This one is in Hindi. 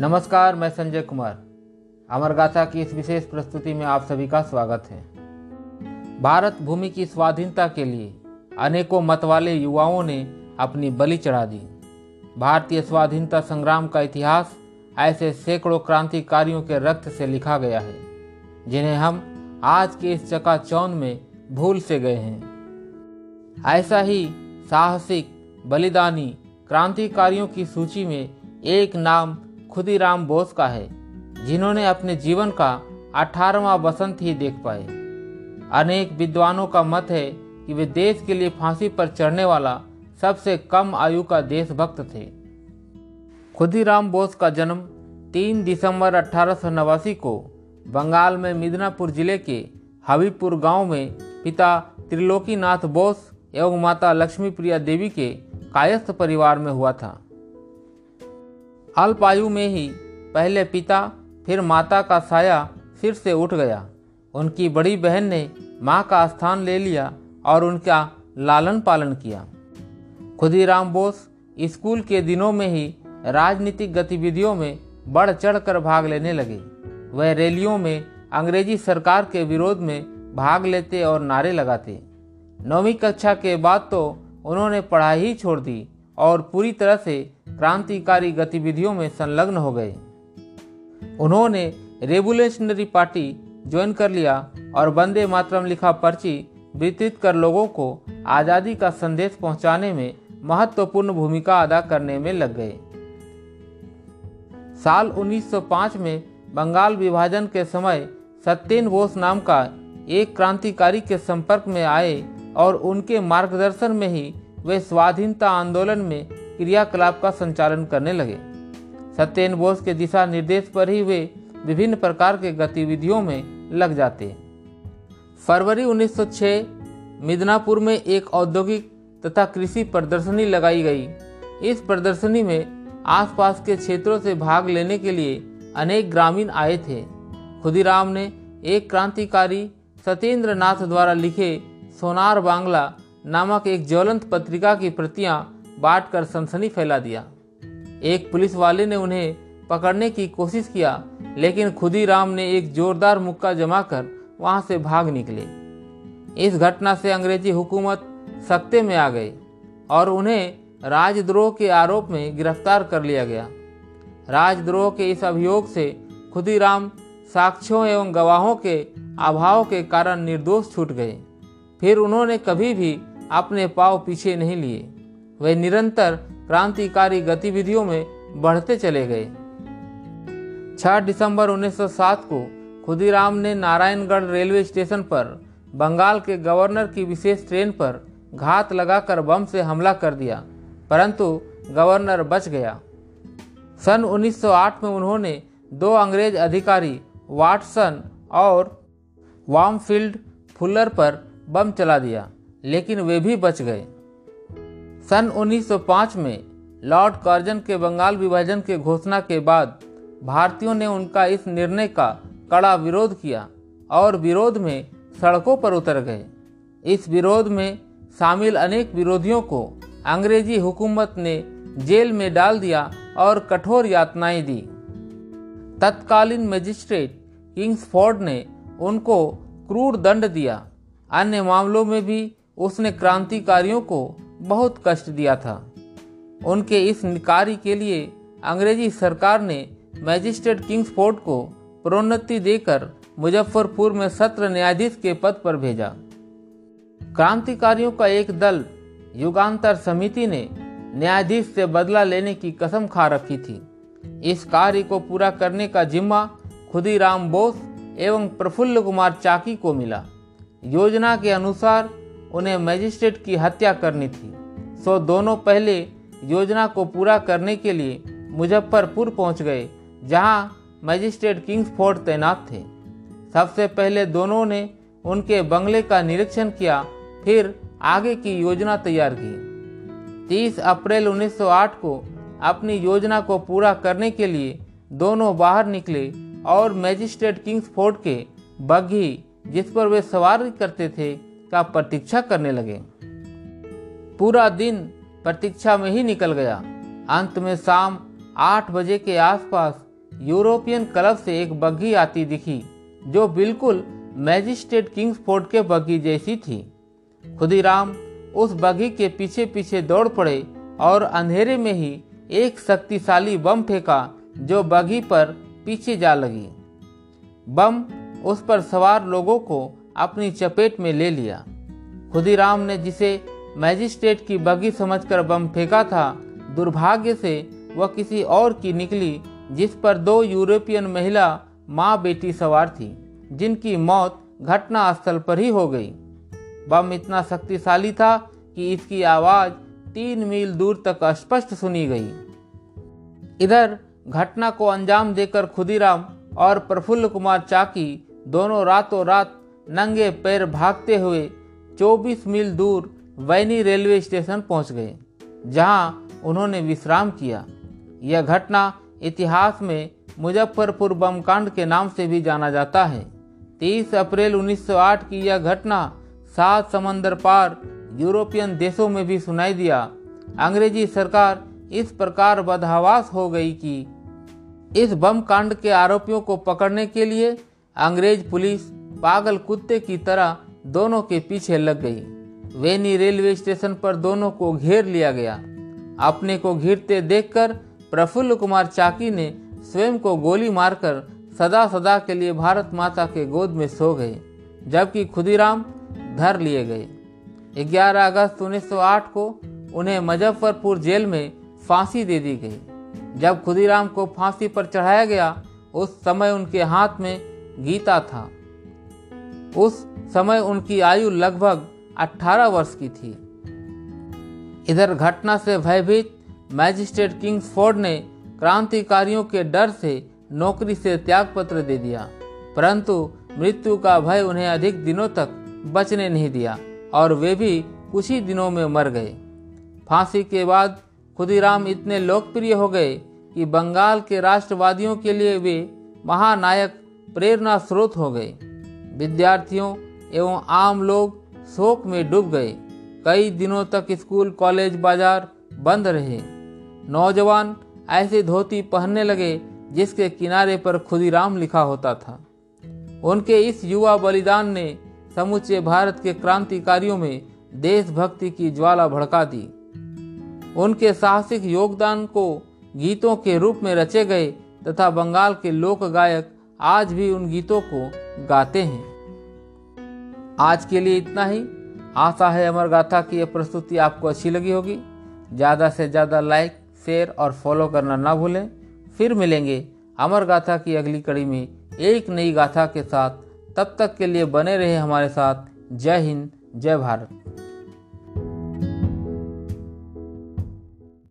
नमस्कार, मैं संजय कुमार। अमर गाथा की इस विशेष प्रस्तुति में आप सभी का स्वागत है। भारत भूमि की स्वाधीनता के लिए अनेकों मत वाले युवाओं ने अपनी बलि चढ़ा दी। भारतीय स्वाधीनता संग्राम का इतिहास ऐसे सैकड़ों क्रांतिकारियों के रक्त से लिखा गया है, जिन्हें हम आज के इस चकाचौंध में भूल से गए हैं। ऐसा ही साहसिक, बलिदानी क्रांतिकारियों की सूची में एक नाम खुदीराम बोस का है, जिन्होंने अपने जीवन का अठारहवा बसंत ही देख पाए। अनेक विद्वानों का मत है कि वे देश के लिए फांसी पर चढ़ने वाला सबसे कम आयु का देशभक्त थे। खुदीराम बोस का जन्म 3 दिसंबर अठारह सौ नवासी को बंगाल में मिदनापुर ज़िले के हबीपुर गाँव में पिता त्रिलोकीनाथ बोस एवं माता लक्ष्मी प्रिया देवी के कायस्थ परिवार में हुआ था। अल्प आयु में ही पहले पिता, फिर माता का साया सिर से उठ गया। उनकी बड़ी बहन ने माँ का स्थान ले लिया और उनका लालन पालन किया। खुदीराम बोस स्कूल के दिनों में ही राजनीतिक गतिविधियों में बढ़ चढ़कर भाग लेने लगे। वह रैलियों में अंग्रेज़ी सरकार के विरोध में भाग लेते और नारे लगाते। नौवीं कक्षा के बाद तो उन्होंने पढ़ाई ही छोड़ दी और पूरी तरह से क्रांतिकारी गतिविधियों में संलग्न हो गए। उन्होंने रेवोल्यूशनरी पार्टी ज्वाइन कर लिया और वंदे मातरम लिखा पर्ची वितरित कर लोगों को आज़ादी का संदेश पहुँचाने में महत्वपूर्ण भूमिका अदा करने में लग गए। साल 1905 में बंगाल विभाजन के समय सत्येन बोस नाम का एक क्रांतिकारी के संपर्क में आए और उनके मार्गदर्शन में ही वे स्वाधीनता आंदोलन में क्रियाकलाप का संचालन करने लगे। सत्येन बोस के दिशा निर्देश पर ही वे विभिन्न प्रकार के गतिविधियों में लग जाते। फरवरी 1906 मिदनापुर में एक औद्योगिक तथा कृषि प्रदर्शनी लगाई गई। इस प्रदर्शनी में आसपास के क्षेत्रों से भाग लेने के लिए अनेक ग्रामीण आए थे। खुदीराम ने एक क्रांतिकारी सत्येंद्र नाथ द्वारा लिखे सोनार बांग्ला नामक एक ज्वलंत पत्रिका की प्रतियाँ बांटकर सनसनी फैला दिया। एक पुलिस वाले ने उन्हें पकड़ने की कोशिश किया, लेकिन खुदीराम ने एक जोरदार मुक्का जमाकर वहाँ से भाग निकले। इस घटना से अंग्रेज़ी हुकूमत सत्ते में आ गई और उन्हें राजद्रोह के आरोप में गिरफ़्तार कर लिया गया। राजद्रोह के इस अभियोग से खुदीराम साक्ष्यों एवं गवाहों के अभाव के कारण निर्दोष छूट गए। फिर उन्होंने कभी भी अपने पाव पीछे नहीं लिए। वे निरंतर क्रांतिकारी गतिविधियों में बढ़ते चले गए। 6 दिसंबर 1907 को खुदीराम ने नारायणगढ़ रेलवे स्टेशन पर बंगाल के गवर्नर की विशेष ट्रेन पर घात लगाकर बम से हमला कर दिया, परंतु गवर्नर बच गया। सन 1908 में उन्होंने दो अंग्रेज़ अधिकारी, वाटसन और वामफील्ड फुलर पर बम चला दिया। लेकिन वे भी बच गए। सन 1905 में लॉर्ड कार्जन के बंगाल विभाजन के घोषणा के बाद भारतीयों ने उनका इस निर्णय का कड़ा विरोध किया और विरोध में सड़कों पर उतर गए। इस विरोध में शामिल अनेक विरोधियों को अंग्रेज़ी हुकूमत ने जेल में डाल दिया और कठोर यातनाएँ दी। तत्कालीन मजिस्ट्रेट किंग्सफोर्ड ने उनको क्रूर दंड दिया। अन्य मामलों में भी उसने क्रांतिकारियों को बहुत कष्ट दिया था। उनके इस कार्य के लिए अंग्रेज़ी सरकार ने मैजिस्ट्रेट किंग्सफोर्ड को प्रोन्नति देकर मुजफ्फरपुर में सत्र न्यायाधीश के पद पर भेजा। क्रांतिकारियों का एक दल युगांतर समिति ने न्यायाधीश से बदला लेने की कसम खा रखी थी। इस कार्य को पूरा करने का जिम्मा खुदीराम बोस एवं प्रफुल्ल कुमार चाकी को मिला। योजना के अनुसार उन्हें मजिस्ट्रेट की हत्या करनी थी। सो दोनों पहले योजना को पूरा करने के लिए मुजफ्फरपुर पहुँच गए, जहाँ मजिस्ट्रेट किंग्सफोर्ड तैनात थे। सबसे पहले दोनों ने उनके बंगले का निरीक्षण किया, फिर आगे की योजना तैयार की। 30 अप्रैल 1908 को अपनी योजना को पूरा करने के लिए दोनों बाहर निकले और मैजिस्ट्रेट किंग्सफोर्ड के बग्घी, जिस पर वे सवारी करते थे का प्रतीक्षा करने लगे। पूरा दिन प्रतीक्षा में ही निकल गया। अंत में शाम आठ बजे के आसपास यूरोपियन क्लब से एक बग्घी आती दिखी, जो बिल्कुल मैजिस्ट्रेट किंग्सफोर्ड के बग्घी जैसी थी। खुदीराम उस बग्घी के पीछे पीछे दौड़ पड़े और अंधेरे में ही एक शक्तिशाली बम फेंका, जो बग्घी पर पीछे जा लगी। बम उस पर सवार लोगों को अपनी चपेट में ले लिया। खुदीराम ने जिसे मैजिस्ट्रेट की बगी समझकर बम फेंका था, दुर्भाग्य से वह किसी और की निकली, जिस पर दो यूरोपियन महिला माँ बेटी सवार थी, जिनकी मौत घटना स्थल पर ही हो गई। बम इतना शक्तिशाली था कि इसकी आवाज़ तीन मील दूर तक स्पष्ट सुनी गई। इधर घटना को अंजाम देकर खुदीराम और प्रफुल्ल कुमार चाकी दोनों रातों रात नंगे पैर भागते हुए 24 मील दूर वैनी रेलवे स्टेशन पहुँच गए, जहाँ उन्होंने विश्राम किया। यह घटना इतिहास में मुजफ्फरपुर बम कांड के नाम से भी जाना जाता है। 30 अप्रैल 1908 की यह घटना सात समंदर पार यूरोपियन देशों में भी सुनाई दिया। अंग्रेज़ी सरकार इस प्रकार बदहवास हो गई कि इस बम कांड के आरोपियों को पकड़ने के लिए अंग्रेज़ पुलिस पागल कुत्ते की तरह दोनों के पीछे लग गई। वेनी रेलवे स्टेशन पर दोनों को घेर लिया गया। अपने को घिरते देखकर प्रफुल्ल कुमार चाकी ने स्वयं को गोली मारकर सदा सदा के लिए भारत माता के गोद में सो गए, जबकि खुदीराम धर लिए गए। 11 अगस्त 1908 को उन्हें मुजफ्फरपुर जेल में फांसी दे दी गई। जब खुदीराम को फांसी पर चढ़ाया गया, उस समय उनके हाथ में गीता था। उस समय उनकी आयु लगभग 18 वर्ष की थी। इधर घटना से भयभीत मैजिस्ट्रेट किंग्सफोर्ड ने क्रांतिकारियों के डर से नौकरी से त्याग पत्र दे दिया, परंतु मृत्यु का भय उन्हें अधिक दिनों तक बचने नहीं दिया और वे भी कुछ ही दिनों में मर गए। फांसी के बाद खुदीराम इतने लोकप्रिय हो गए कि बंगाल के राष्ट्रवादियों के लिए वे महानायक प्रेरणा स्रोत हो गए। विद्यार्थियों एवं आम लोग शोक में डूब गए। कई दिनों तक स्कूल, कॉलेज, बाज़ार बंद रहे। नौजवान ऐसे धोती पहनने लगे जिसके किनारे पर खुदीराम लिखा होता था। उनके इस युवा बलिदान ने समूचे भारत के क्रांतिकारियों में देशभक्ति की ज्वाला भड़का दी। उनके साहसिक योगदान को गीतों के रूप में रचे गए तथा बंगाल के लोक गायक आज भी उन गीतों को गाते हैं। आज के लिए इतना ही। आशा है अमर गाथा की यह प्रस्तुति आपको अच्छी लगी होगी। ज़्यादा से ज़्यादा लाइक, शेयर और फॉलो करना ना भूलें। फिर मिलेंगे अमर गाथा की अगली कड़ी में एक नई गाथा के साथ। तब तक के लिए बने रहे हमारे साथ। जय हिंद, जय भारत।